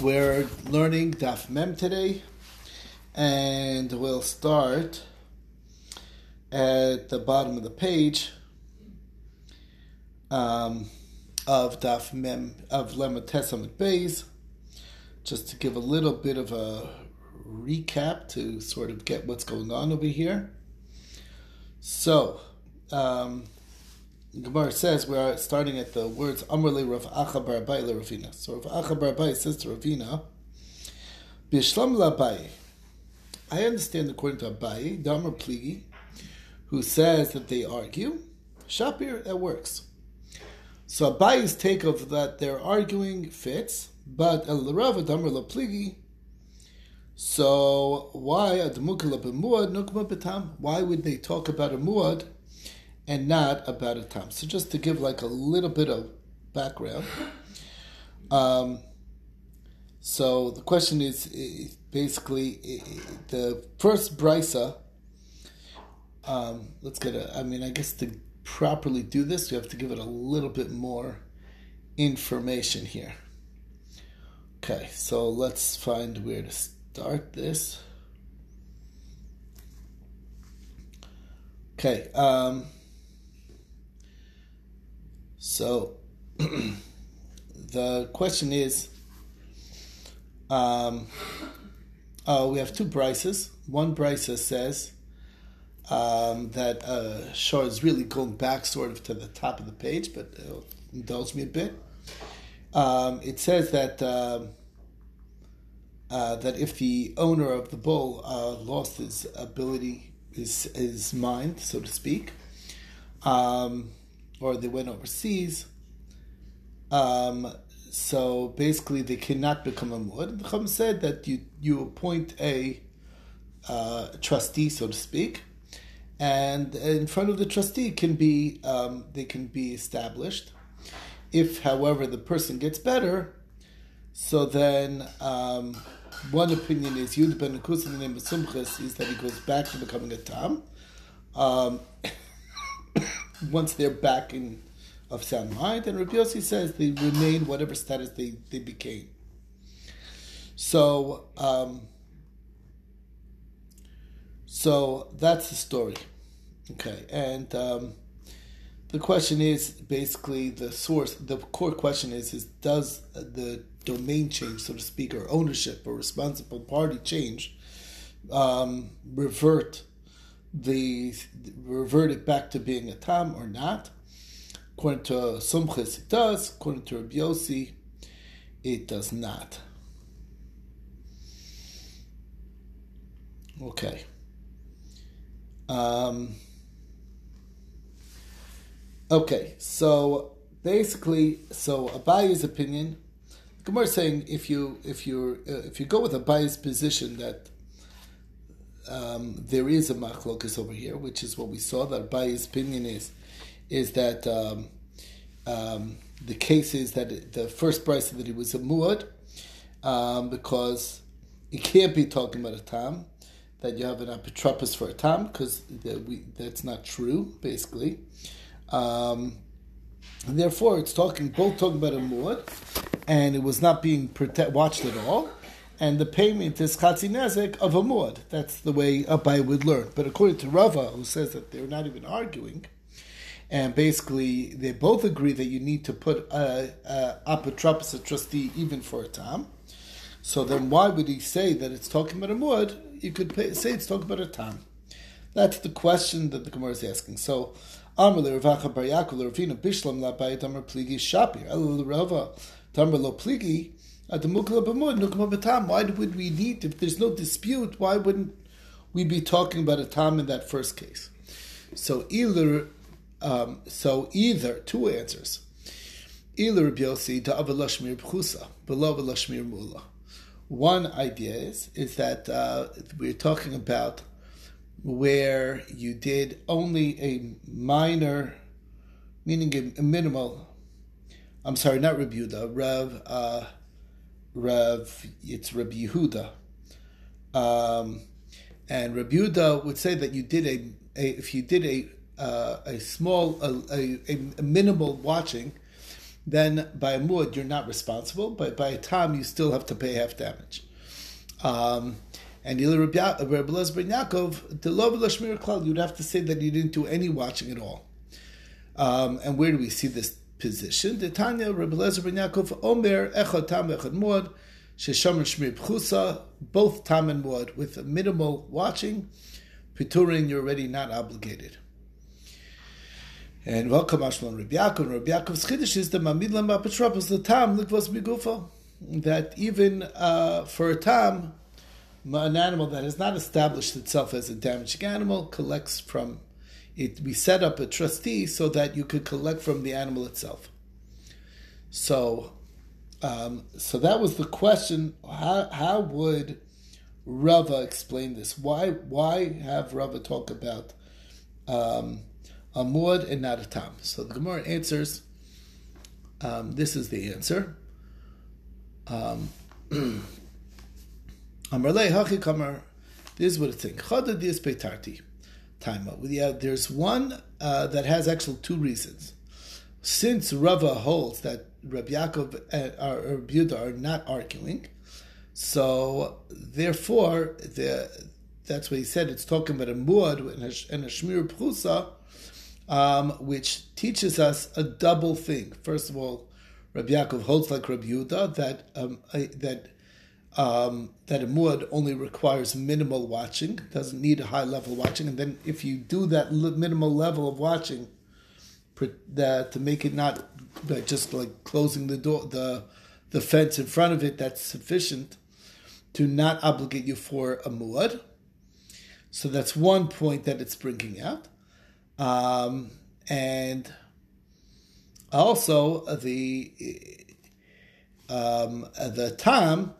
We're learning Daf Mem today, and we'll start at the bottom of the page um, of Daf Mem of Lemon Testament Bays, just to give a little bit of a recap to sort of get what's going on over here. So, um, Gemara says we are starting at the words Amrle Rav Acha Bar Abai Ravina. So Rav Acha Bar Abai says to Ravina, Bishlam Labai. I understand according to Abai, Damar Pligi, who says that they argue. Shapir, that works. So Abai's take of that they're arguing fits, but El Rav Damar Pligi. So why Admukala B'muad Nukma B'tam? Why would they talk about a muad? And not about a time. So just to give like a little bit of background. Um, so the question is basically the first brisa. Um, let's get a. I mean, I guess to properly do this, you have to give it a little bit more information here. Okay, so let's find where to start this. Okay. Um, so the question is, um, uh, we have two prices. One price says um, that uh, Shor is really going back sort of to the top of the page, but uh, indulge me a bit. Um, it says that uh, uh, that if the owner of the bull uh, lost his ability, his his mind, so to speak, um, or they went overseas. Um, so basically, they cannot become a muad. The Chum said that you you appoint a uh, trustee, so to speak, and in front of the trustee can be um, they can be established. If, however, the person gets better, so then um, one opinion is Yud ben Akus, in the name of Sumchas, is that he goes back to becoming a tam. Um, once they're back in of mind, and Rabbi Yossi says they remain whatever status they, they became. So, um, so that's the story. Okay, and um, the question is basically the source. The core question is: is does the domain change, so to speak, or ownership or responsible party change, um, revert the revert it back to being a tam or not. According to Sumchis, it does. According to Rabbi it does not. Okay. Um, okay, so basically, so Abaye's opinion, Gemara is saying if you if you uh, if you go with Abaye's position that um, there is a machlokas over here, which is what we saw. That Abaye's opinion is is that um, um, the case is that the first price that he was a muad um, because it can't be talking about a tam that you have an apotropos for a tam because that's not true basically. Um, and therefore, it's talking both talking about a muad, and it was not being protect, watched at all and the payment is chatzi nezek of a muad. That's the way Abai would learn. But according to Rava, who says that they're not even arguing, and basically they both agree that you need to put a, a apotropos, a trustee, even for a tam. So then, why would he say that it's talking about a muad? You could pay, say it's talking about a tam. That's the question that the Gemara is asking. So, Amr Ravacha Bar Yaakov Ravina Bishlam Labai Tamar Pligi Shapir El Rava Tamar Lo Pligi Why would we need, if there's no dispute, why wouldn't we be talking about a tam in that first case? So either, um, so either two answers. Either below Mula. One idea is is that uh, we're talking about where you did only a minor, meaning a, a minimal. I'm sorry, not Rebuda, Rev. Uh, Rav, it's Rabbi Yehuda. Um, and Rabbi Yehuda would say that you did a, a if you did a uh, a small a, a, a, minimal watching, then by a muad you're not responsible, but by a tam you still have to pay half damage. Um, and Rabbi Elazar Yaakov, the love Klal, you'd have to say that you didn't do any watching at all. Um, and where do we see this position? The Tanya Rabbi Elazar Yaakov Omer Echad Tam Echad Muad Sheshamar Shmir Pchusa, both Tam and Muad with minimal watching. Piturin, you're already not obligated. And welcome Ashlan Rabbi Yaakov. Rabbi Yaakov's chiddush is the Mamid Lam the Tam Likvos Migufa. That even uh, for a Tam, an animal that has not established itself as a damaging animal collects from it. We set up a trustee so that you could collect from the animal itself. So, um, so that was the question. How, how would Rava explain this? Why why have Rava talk about um, a muad and not a tam. So the Gemara answers. Um, this is the answer. Um. This is what it's saying. Time Yeah, there's one uh, that has actually two reasons. Since Rava holds that Rabbi Yaakov and uh, Rabbi Yehuda are not arguing, so therefore the, that's what he said. It's talking about a muad and a, shmir pchusa um, which teaches us a double thing. First of all, Rabbi Yaakov holds like Rabbi Yehuda that um, that um, that a muad only requires minimal watching, doesn't need a high level watching, and then if you do that minimal level of watching, that to make it not just like closing the door, the the fence in front of it, that's sufficient to not obligate you for a muad. So that's one point that it's bringing out. Um, and also the um, the tam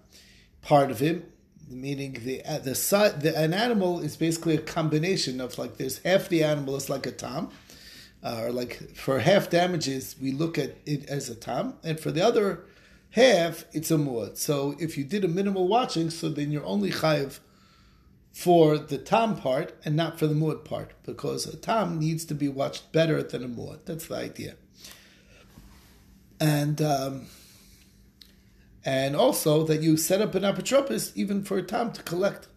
part of him, meaning the the side the, an animal is basically a combination of like there's half the animal is like a tam, uh, or like for half damages we look at it as a tam, and for the other half it's a muad. So if you did a minimal watching, so then you're only chayiv for the tam part and not for the muad part, because a tam needs to be watched better than a muad. That's the idea. And um, and also that you set up an apotropis even for a tam to collect.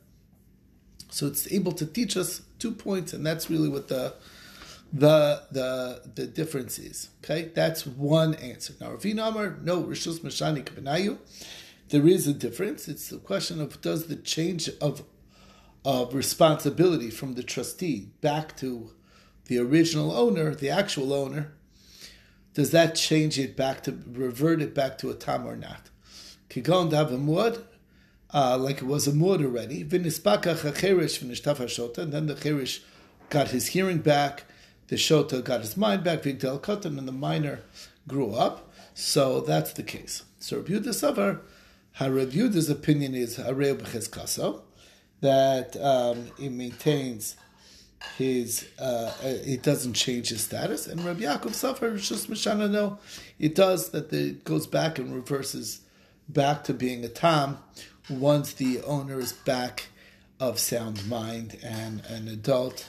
So it's able to teach us two points, and that's really what the the the the difference is. Okay, that's one answer. Now, Ravina Amar, no Rishus Mashani Kabanayu. There is a difference. It's the question of does the change of of responsibility from the trustee back to the original owner, the actual owner, does that change it back to revert it back to a tam or not? Kigon dav a uh, like it was a muad already. Vinispaka chacherish v'nishtaf hashota, and then the cherish got his hearing back, the shota got his mind back, vigdel katan, and the minor grew up. So that's the case. So Rabbi Yehuda Savar, Rabbi opinion is Hareu b'chezkaso, that um, it maintains his, uh, it doesn't change his status. And Rabbi Yaakov Safar just Mishana, no, it does that the, it goes back and reverses back to being a Tam once the owner is back of sound mind and an adult.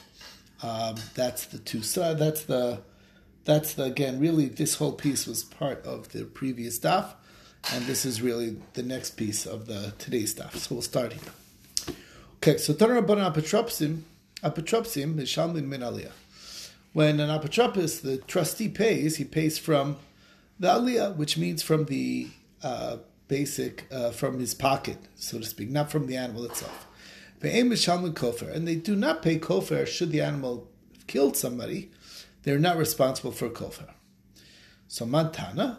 Um, that's the two. So that's the that's the again. Really, this whole piece was part of the previous stuff, and this is really the next piece of the today's stuff. So we'll start here. Okay, so Tanar Rabbanan Apotropsim, Apotropsim, Mishalmin Min Aliyah. When an apotropis, the trustee pays, he pays from the aliyah, which means from the uh, basic, uh, from his pocket, so to speak, not from the animal itself. And they do not pay kofer should the animal have killed somebody. They're not responsible for kofer. So Mantana,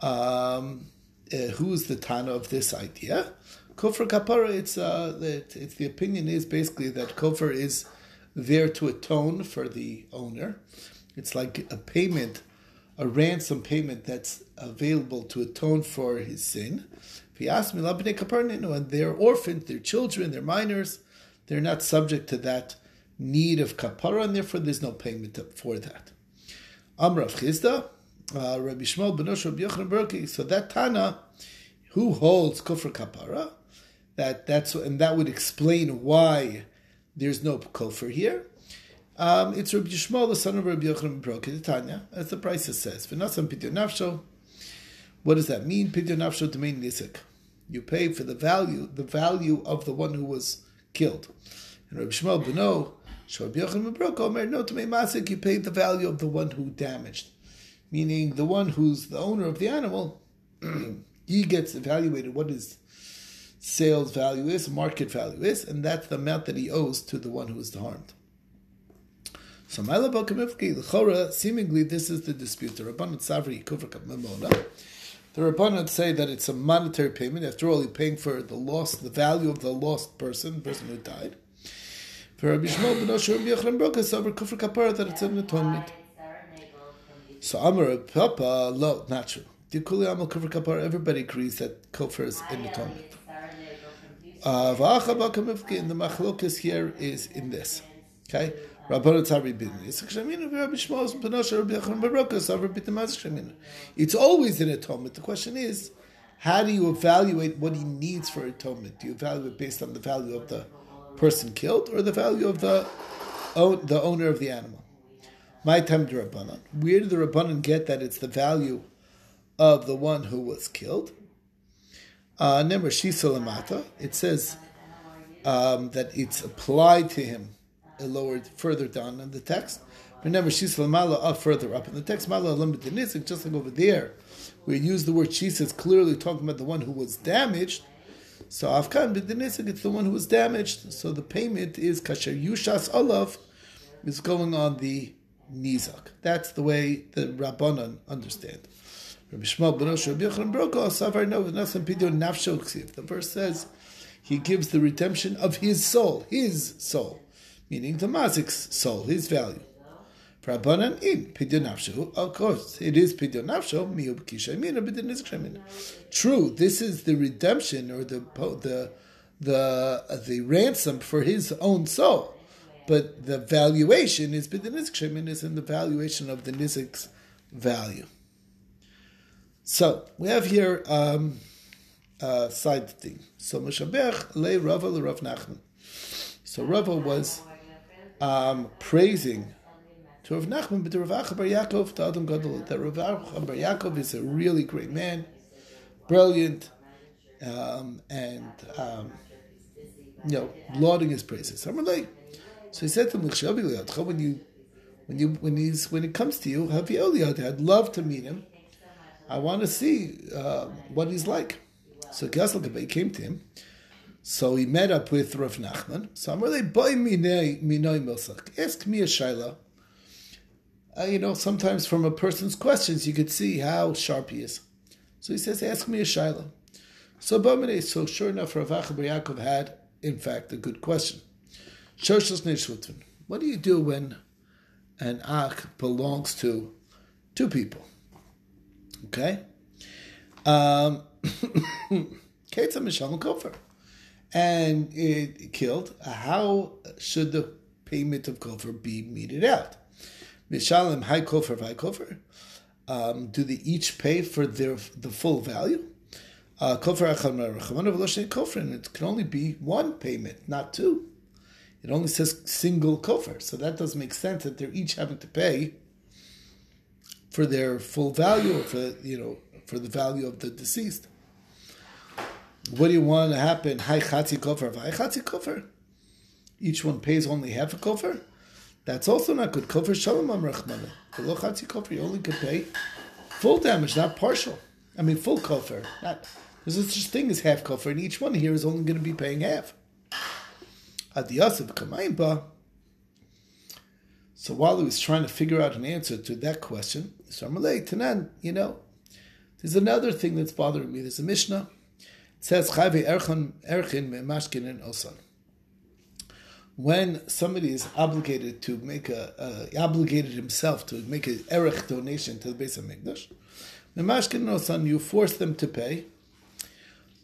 um, uh, who is the Tana of this idea? Kofar kapara, it's uh, it, it's the opinion is basically that kofar is there to atone for the owner. It's like a payment, a ransom payment that's available to atone for his sin. If he asks me, and they're orphans, they're children, they're minors, they're not subject to that need of kapara, and therefore there's no payment for that. Amrav Chisda, uh, Rabbi Shmuel Benosh Rabbi Yochanan So that Tana, who holds kufr kapara, that that's and that would explain why there's no kofar here. Um, it's Rabbi Yishmael, the son of Rabbi Yochanan Broki, Tanya, as the price says. V'nasam pityo nafsho, What does that mean? Pidyon nafsho domain nisik. You pay for the value, the value of the one who was killed. And Rabbi Shmuel Beno, Shor Yochanan Mebrok, Omer, no to masik, you pay the value of the one who damaged. Meaning the one who's the owner of the animal, he gets evaluated what his sales value is, market value is, and that's the amount that he owes to the one who was harmed. So Chora, seemingly this is the dispute. The Rabbanat Savri Kufra Memona. The Rabbanat say that it's a monetary payment. After all, you're paying for the loss, the value of the lost person, the person who died. For Rabbi Shmuel ben Osher Rabbi Yochanan Brokas over Kapara that it's an atonement. So Amar Papa, lo, not true. Dikuli Amal Kufra Kapara, everybody agrees that kufr is an atonement. Uh, the machlokas here is in this. Okay? It's always an atonement. The question is, how do you evaluate what he needs for atonement? Do you evaluate based on the value of the person killed or the value of the the owner of the animal? My time to Rabbanan. Where did the Rabbanan get that it's the value of the one who was killed? Uh, it says um, that it's applied to him lowered further down in the text. Remember, Shisla up uh, further up in the text. Mala Nizik, just like over there, we use the word Shisa, it's clearly talking about the one who was damaged. So Afkan B'Dinisik, it's the one who was damaged. So the payment is Kasher Yushas Olav is going on the Nizak. That's the way the Rabbanan understand. Rabbi Shmuel ben Rabbi Yochanan Broko, Savar Nov, Nasan Pidyon Nafsho The verse says he gives the redemption of his soul, his soul meaning the mazik's soul, his value. For Abanan in pidyon of course, it is pidyon nafshu, miyub kishamina, b'din True, this is the redemption or the the the the ransom for his own soul, but the valuation is b'din nizkshemin is in the valuation of the nizik's value. So we have here um, a side thing. So Meshabech le Rava le Rav Nachman. So Rava was um, praising to Rav Nachman, but to Rav Acha Bar Yaakov, to Adam Gadol, that Rav Acha Bar Yaakov is a really great man, brilliant, um, and um, you know, lauding his praises. I'm like, so he said to him, when you when you when he's when it comes to you, I'd love to meet him. I want to see uh, what he's like. So Gasal came to him so he met up with Rav Nachman. So I'm really boy minoi milsak. Ask me a shaila. Uh, you know, sometimes from a person's questions you could see how sharp he is. So he says, "Ask me a shaila." So Bamene, so sure enough, Rav Yaakov had, in fact, a good question. What do you do when an ak belongs to two people? Okay. Um, Ketzah Mishal Kofer and it killed, how should the payment of kofar be meted out? Mishalim high kofar, high kofar. Um, do they each pay for their the full value? Uh, kofar kofar, and it can only be one payment, not two. It only says single kofar, so that doesn't make sense that they're each having to pay for their full value, or for you know, for the value of the deceased. What do you want to happen? Hi chatzi kofar, hi chatzi kofar. Each one pays only half a kofar. That's also not good. Kofar shalom amrachmana. Below chatzi kofar, you only could pay full damage, not partial. I mean full kofar. Not there's such thing as half kofar, and each one here is only going to be paying half. Adiyasav kamayimba. So while he was trying to figure out an answer to that question, Tanan, you know, there's another thing that's bothering me. There's a Mishnah says Chayve Erchin Erchin Mashkin and Osan. When somebody is obligated to make a uh, obligated himself to make an erech donation to the base of Mikdash, Mashkin and Osan, you force them to pay.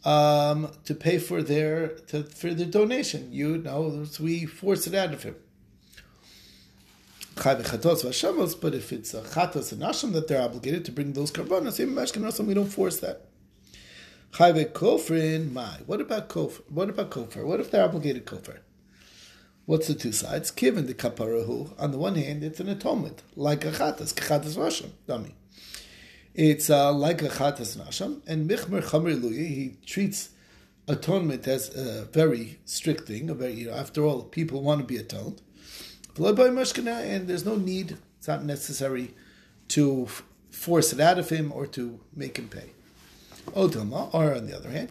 Um, to pay for their to, for their donation, you know, we force it out of him. But if it's a chatos and asham that they're obligated to bring those karbanos, we don't force that. Chayve kofrin, my. What about kofar? What about kofar? What if they're obligated kofar? What's the two sides? Given the kaparahu, on the one hand, it's an atonement, like a chatas, chatas rasham, dummy. It's uh, like a chatas nasham, and michmer chamer luyi. He treats atonement as a very strict thing. A very, you know, after all, people want to be atoned. And there's no need; it's not necessary to force it out of him or to make him pay. Odama, or on the other hand,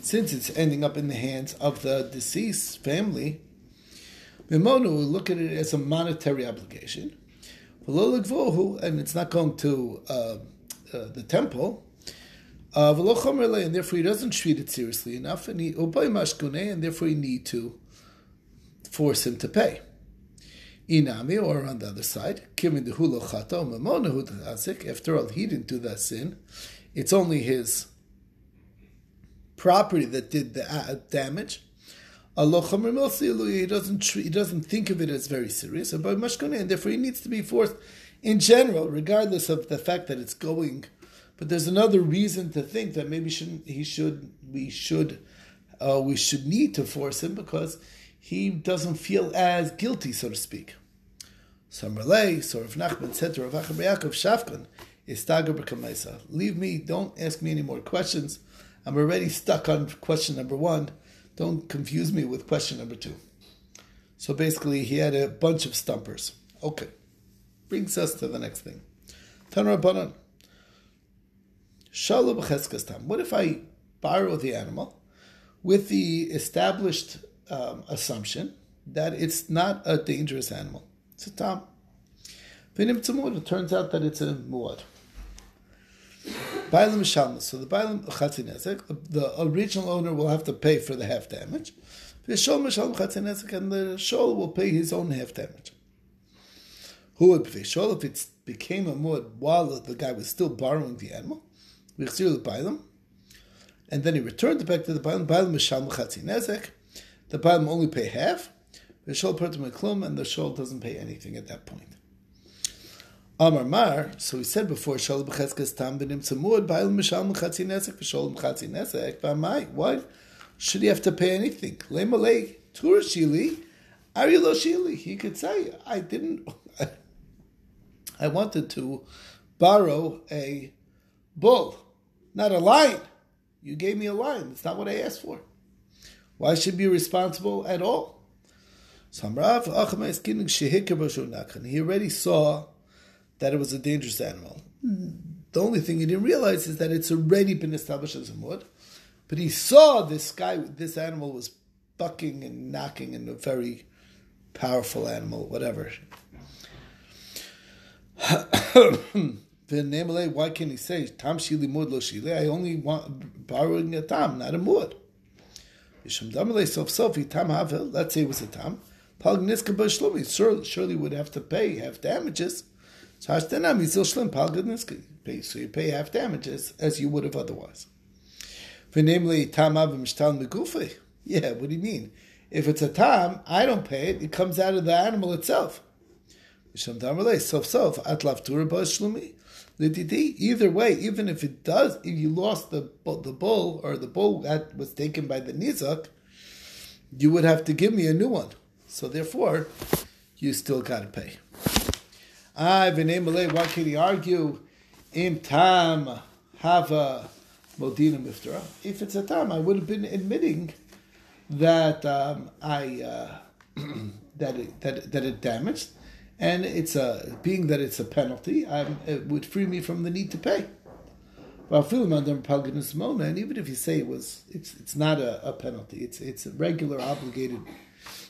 since it's ending up in the hands of the deceased family, Mimonu will look at it as a monetary obligation. And it's not going to uh, uh, the temple. Uh, and therefore he doesn't treat it seriously enough, and he and therefore you need to force him to pay. Inami, or on the other side, after all, he didn't do that sin. It's only his property that did the uh, damage. He doesn't he doesn't think of it as very serious, and therefore he needs to be forced in general, regardless of the fact that it's going. But there's another reason to think that maybe shouldn't he should we should uh, we should need to force him because he doesn't feel as guilty, so to speak. Samrele, so Rav Nachman said to Rav Yaakov Shafkan, Istaga Leave me, don't ask me any more questions. I'm already stuck on question number one. Don't confuse me with question number two. So basically, he had a bunch of stumpers. Okay. Brings us to the next thing. Tanrabanan. Shalom tam. What if I borrow the animal with the established um, assumption that it's not a dangerous animal? It's a tam. It turns out that it's a muad. Bailam Shalmas. So the Bailam Chatzinezek, the original owner will have to pay for the half damage. The Shol Mishalm Chatzinezek, and the Shol will pay his own half damage. Who would pay Shol if it became a muad while the guy was still borrowing the animal? The Bailam. And then he returned it back to the Bailam. Bailam Mishalm Chatzinezek. The Bailam only pay half. The Pertim Klum, and the Shol doesn't pay anything at that point. Amar Mar, so we said before, Shalom B'cheskas Tam B'nim Tzamud, Ba'il Mishal M'chatzi Nesek, V'sholom M'chatzi Nesek, V'amai, why should he have to pay anything? Le Malay, Tur Shili, Ari Lo Shili, he could say, I didn't, I wanted to borrow a bull, not a lion. You gave me a lion, that's not what I asked for. Why should be responsible at all? He already saw that it was a dangerous animal. The only thing he didn't realize is that it's already been established as a muad. But he saw this guy, this animal was bucking and knocking and a very powerful animal, whatever. Why can he say tam shili muad lo shili? I only want borrowing a tam, not a muad. Let's say it was a tam. Surely, surely would have to pay half damages. So you pay half damages as you would have otherwise. namely. Yeah, what do you mean? If it's a tam, I don't pay it. It comes out of the animal itself. Either way, even if it does, if you lost the the bull or the bull that was taken by the nizak, you would have to give me a new one. So therefore, you still got to pay. I v'nei Why can he argue? Im tam hava modina miftara. If it's a tam, I would have been admitting that um, I uh, that it, that that it damaged, and it's a being that it's a penalty. I'm, it would free me from the need to pay. Well, and even if you say it was, it's it's not a, a penalty. It's it's a regular obligated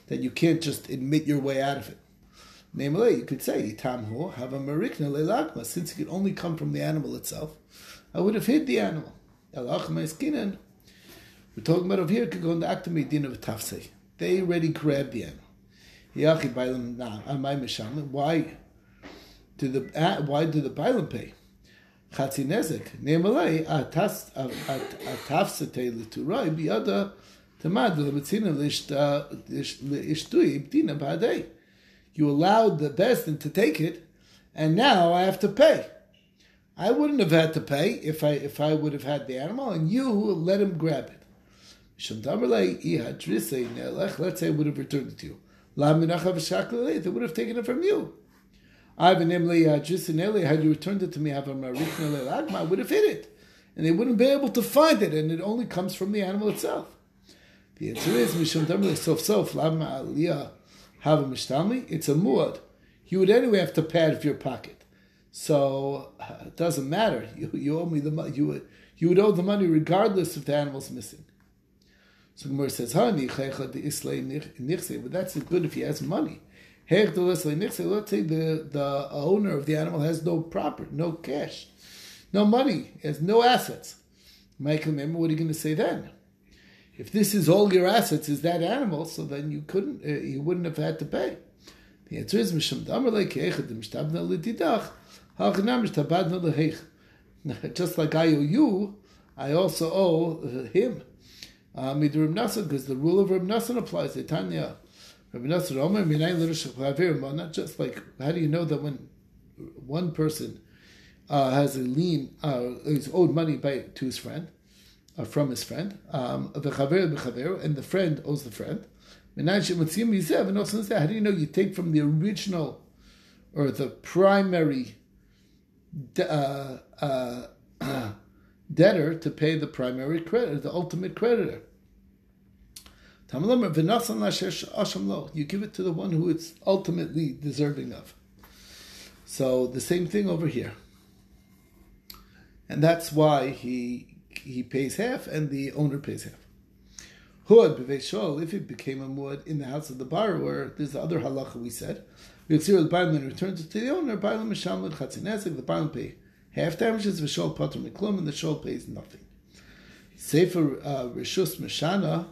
that you can't just admit your way out of it. Namely, you could say, Tamhu, have a marikna lelakma, since it could only come from the animal itself, I would have hid the animal. We're talking about over here, could go in the din of tafse. They already grabbed the animal. Amay uh, misham. Why do the uh, why do the bailam pay? Chatzi nezek. Nemalei atas atafsete liturai biyada you allowed the Besdin to take it, and now I have to pay. I wouldn't have had to pay if I if I would have had the animal, and you let him grab it. Let's say I would have returned it to you. They would have taken it from you. Jisinele, had you returned it to me, I would have hit it. And they wouldn't be able to find it, and it only comes from the animal itself. The answer is Mishum Damli Sof Sof Lama Aliyah Have a Mishtami. It's a muad. You would anyway have to pad your pocket. So uh, it doesn't matter. You, you owe me the money. You would, you would owe the money regardless if the animal's missing. So Gemara says, "Ha but that's good if he has money. Let's say the, the owner of the animal has no property, no cash, no money, has no assets. Michael, what are you going to say then? If this is all your assets, is that animal, so then you couldn't, uh, you wouldn't have had to pay. The answer is Just like I owe you, I also owe him. Uh, because the rule of Reb Nassan applies. Tanya, Reb Nassan Omer Minayin Not just like how do you know that when one person uh, has a lien, uh, is owed money by to his friend, uh, from his friend, um, the chaver and the friend owes the friend. How do you know you take from the original or the primary uh, uh, debtor to pay the primary creditor, the ultimate creditor? You give it to the one who it's ultimately deserving of. So the same thing over here. And that's why he he pays half and the owner pays half. Hud if it became a muad in the house of the borrower, there's the other halacha we said. We the Bailam returns it to the owner, Bailam Mishamlid Chatzinesik, the Bailam pay half damages, Vishol Pater Miklum, and the Shol pays nothing. Sefer uh, Rishus Mishana,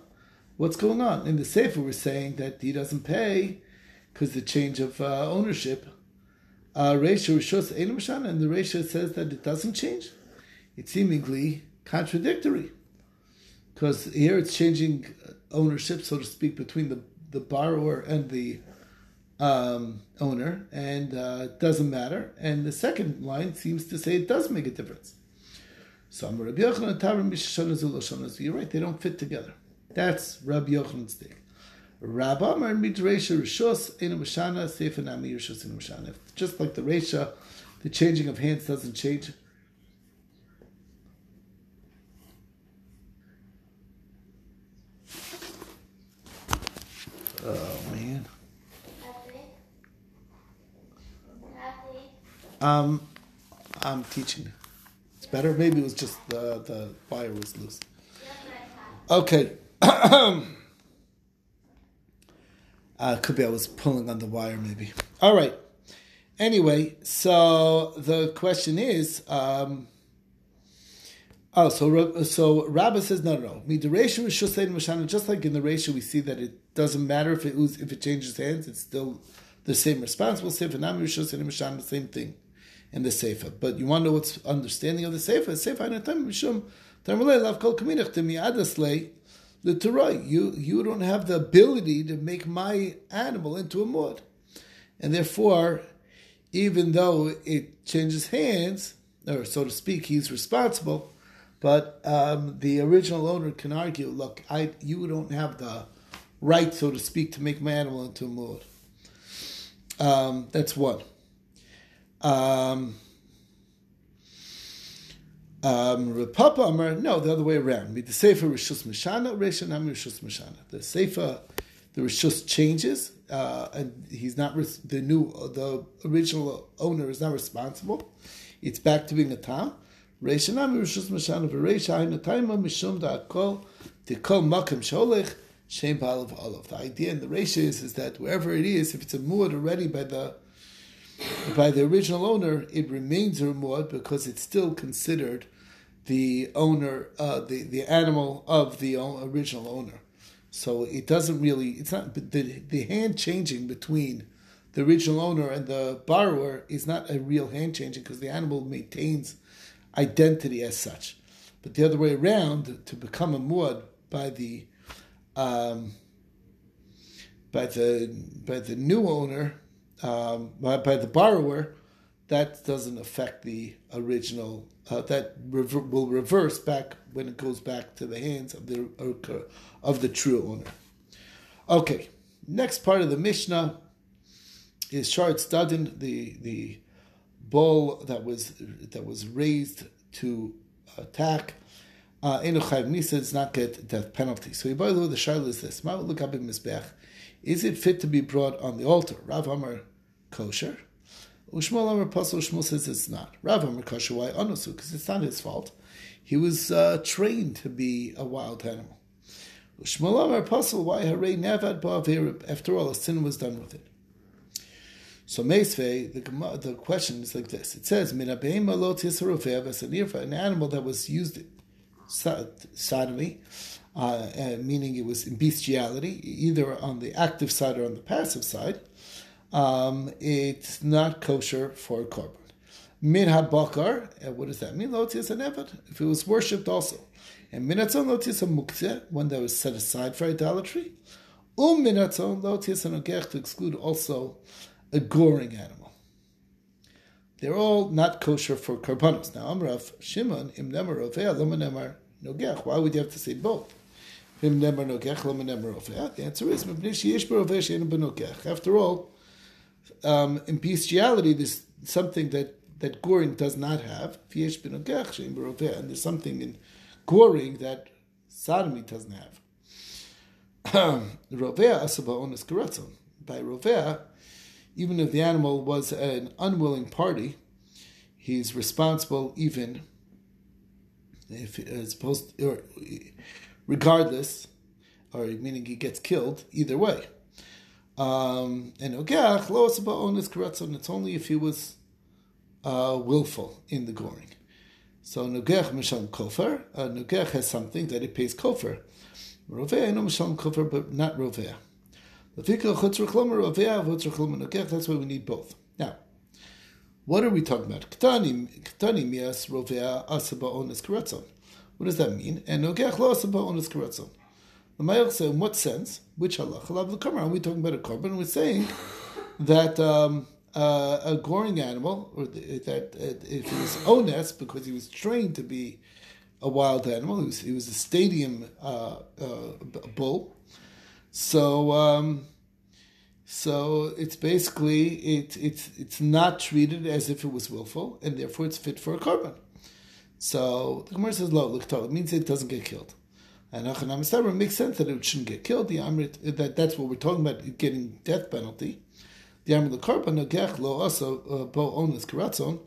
what's going on? In the Sefer, we're saying that he doesn't pay because the change of uh, ownership. Uh, Reisha Rishus Ein Mishana, and the Reisha says that it doesn't change. It seemingly contradictory. Because here it's changing ownership, so to speak, between the, the borrower and the um, owner, and uh, it doesn't matter. And the second line seems to say it does make a difference. So You're right; they don't fit together. That's Rabbi Yochanan's take. Rabbi Amar Midresha Rishos Ena Mashana Sefer Nami Rishos Ena Mashana. Just like the Resha, the changing of hands doesn't change Oh man. Happy? Um, I'm teaching. It's better. Maybe it was just the the wire was loose. Okay. uh, could be I was pulling on the wire. Maybe. All right. Anyway, so the question is. Um, Oh, so so Rabbah says no, no, no. Midureshu is shusain mashana. Just like in the ratio, we see that it doesn't matter if it if it changes hands, it's still the same responsible sefer. Nami the same thing in the sefer. But you want to know what's understanding of the sefer? Sefer anatam mishum tarmalei lav kol kaminach to miadaslei the Torah. You you don't have the ability to make my animal into a muad, and therefore, even though it changes hands, or so to speak, he's responsible but um, the original owner can argue, look, I, you don't have the right, so to speak, to make my animal into a muad. Um, that's one. Um, um, Amar, no, the other way around. The Sefer Rishus Mishana, Resha Nami Rishus Mishana. The Sefer, the Rishus changes, uh, and he's not the new, the original owner is not responsible. It's back to being a town. Reisha Rishus Mashana v'Reisha Hainu Taima Mishum Da'akol Tikol Makim Sholech Shem Olav. The idea in the Reisha is, is that wherever it is, if it's a muad already by the by the original owner, it remains a muad because it's still considered the owner, uh, the the animal of the original owner. So it doesn't really. It's not the the hand changing between the original owner and the borrower is not a real hand changing because the animal maintains identity as such. But the other way around, to become a muad by the um, by the by the new owner, um, by, by, the borrower, that doesn't affect the original. Uh, that rever- will reverse back when it goes back to the hands of the of the true owner. Okay, next part of the Mishnah is short studin the the bull that was that was raised to attack. Uh, Nisa does not get death penalty. So by the shaila is this: mizbech. Is it fit to be brought on the altar? Rav Amar kosher. Ushmol Amar Pasul Shmuel says it's not. Rav Amar kosher. Why onusu? Because it's not his fault. He was uh, trained to be a wild animal. Ushmol Amar Pasul. Why Hare Nevad Ba'avirib? After all, a sin was done with it. So the the question is like this: It says, "Min an animal that was used sodomy, uh, uh, meaning it was in bestiality, either on the active side or on the passive side. Um, it's not kosher for a korban. Min habakar, what does that mean? Lotis an if it was worshipped also. And minatzon lotis a muktzeh, one that was set aside for idolatry. Um minatzon lotis an to exclude also a goring animal. They're all not kosher for karbanos. Now, Amrav Shimon im nemer rovea loma nogech. Why would you have to say both? Im nemer nogech loma nemer rovea. The answer is. After all, um, in bestiality, there's something that that goring does not have. And there's something in goring that sodomy doesn't have. Rovea asaba onis. By rovea, even if the animal was an unwilling party, he's responsible even if as opposed or regardless, or meaning he gets killed either way. Um, and ogeach lo onus karatzon. It's only if he was uh, willful in the goring. So nogech mishal kofer. Uh, nogech has something that he pays kofer. Roveh no mishal kofer, but not roveh. That's why we need both. Now, what are we talking about? What does that mean? And. The Mayach said, in what sense? Which halacha? Are we talking about a korban? We're saying that um, uh, a goring animal, or that uh, if he was ones because he was trained to be a wild animal, he was, he was a stadium uh, uh bull, so um, so it's basically it, it's it's not treated as if it was willful, and therefore it's fit for a korban. So the Gemara says lo look, It means it doesn't get killed. And Achanam makes sense that it shouldn't get killed. The Amrit that that's what we're talking about getting death penalty. The Amrit korban nagech lo also uh, bo onus karatzon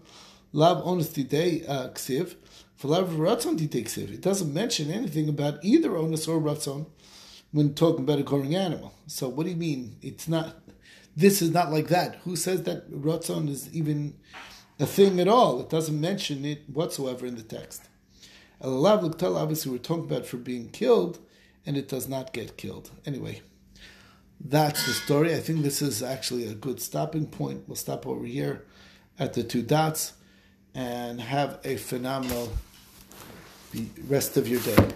lav onus didei uh, ksiv for lav ratzon didei ksiv. It doesn't mention anything about either onus or ratzon when talking about a growing animal. So what do you mean? It's not. This is not like that. Who says that ratzon is even a thing at all? It doesn't mention it whatsoever in the text. Alav l'ktal, obviously, we're talking about for being killed, and it does not get killed. Anyway, that's the story. I think this is actually a good stopping point. We'll stop over here at the two dots and have a phenomenal rest of your day.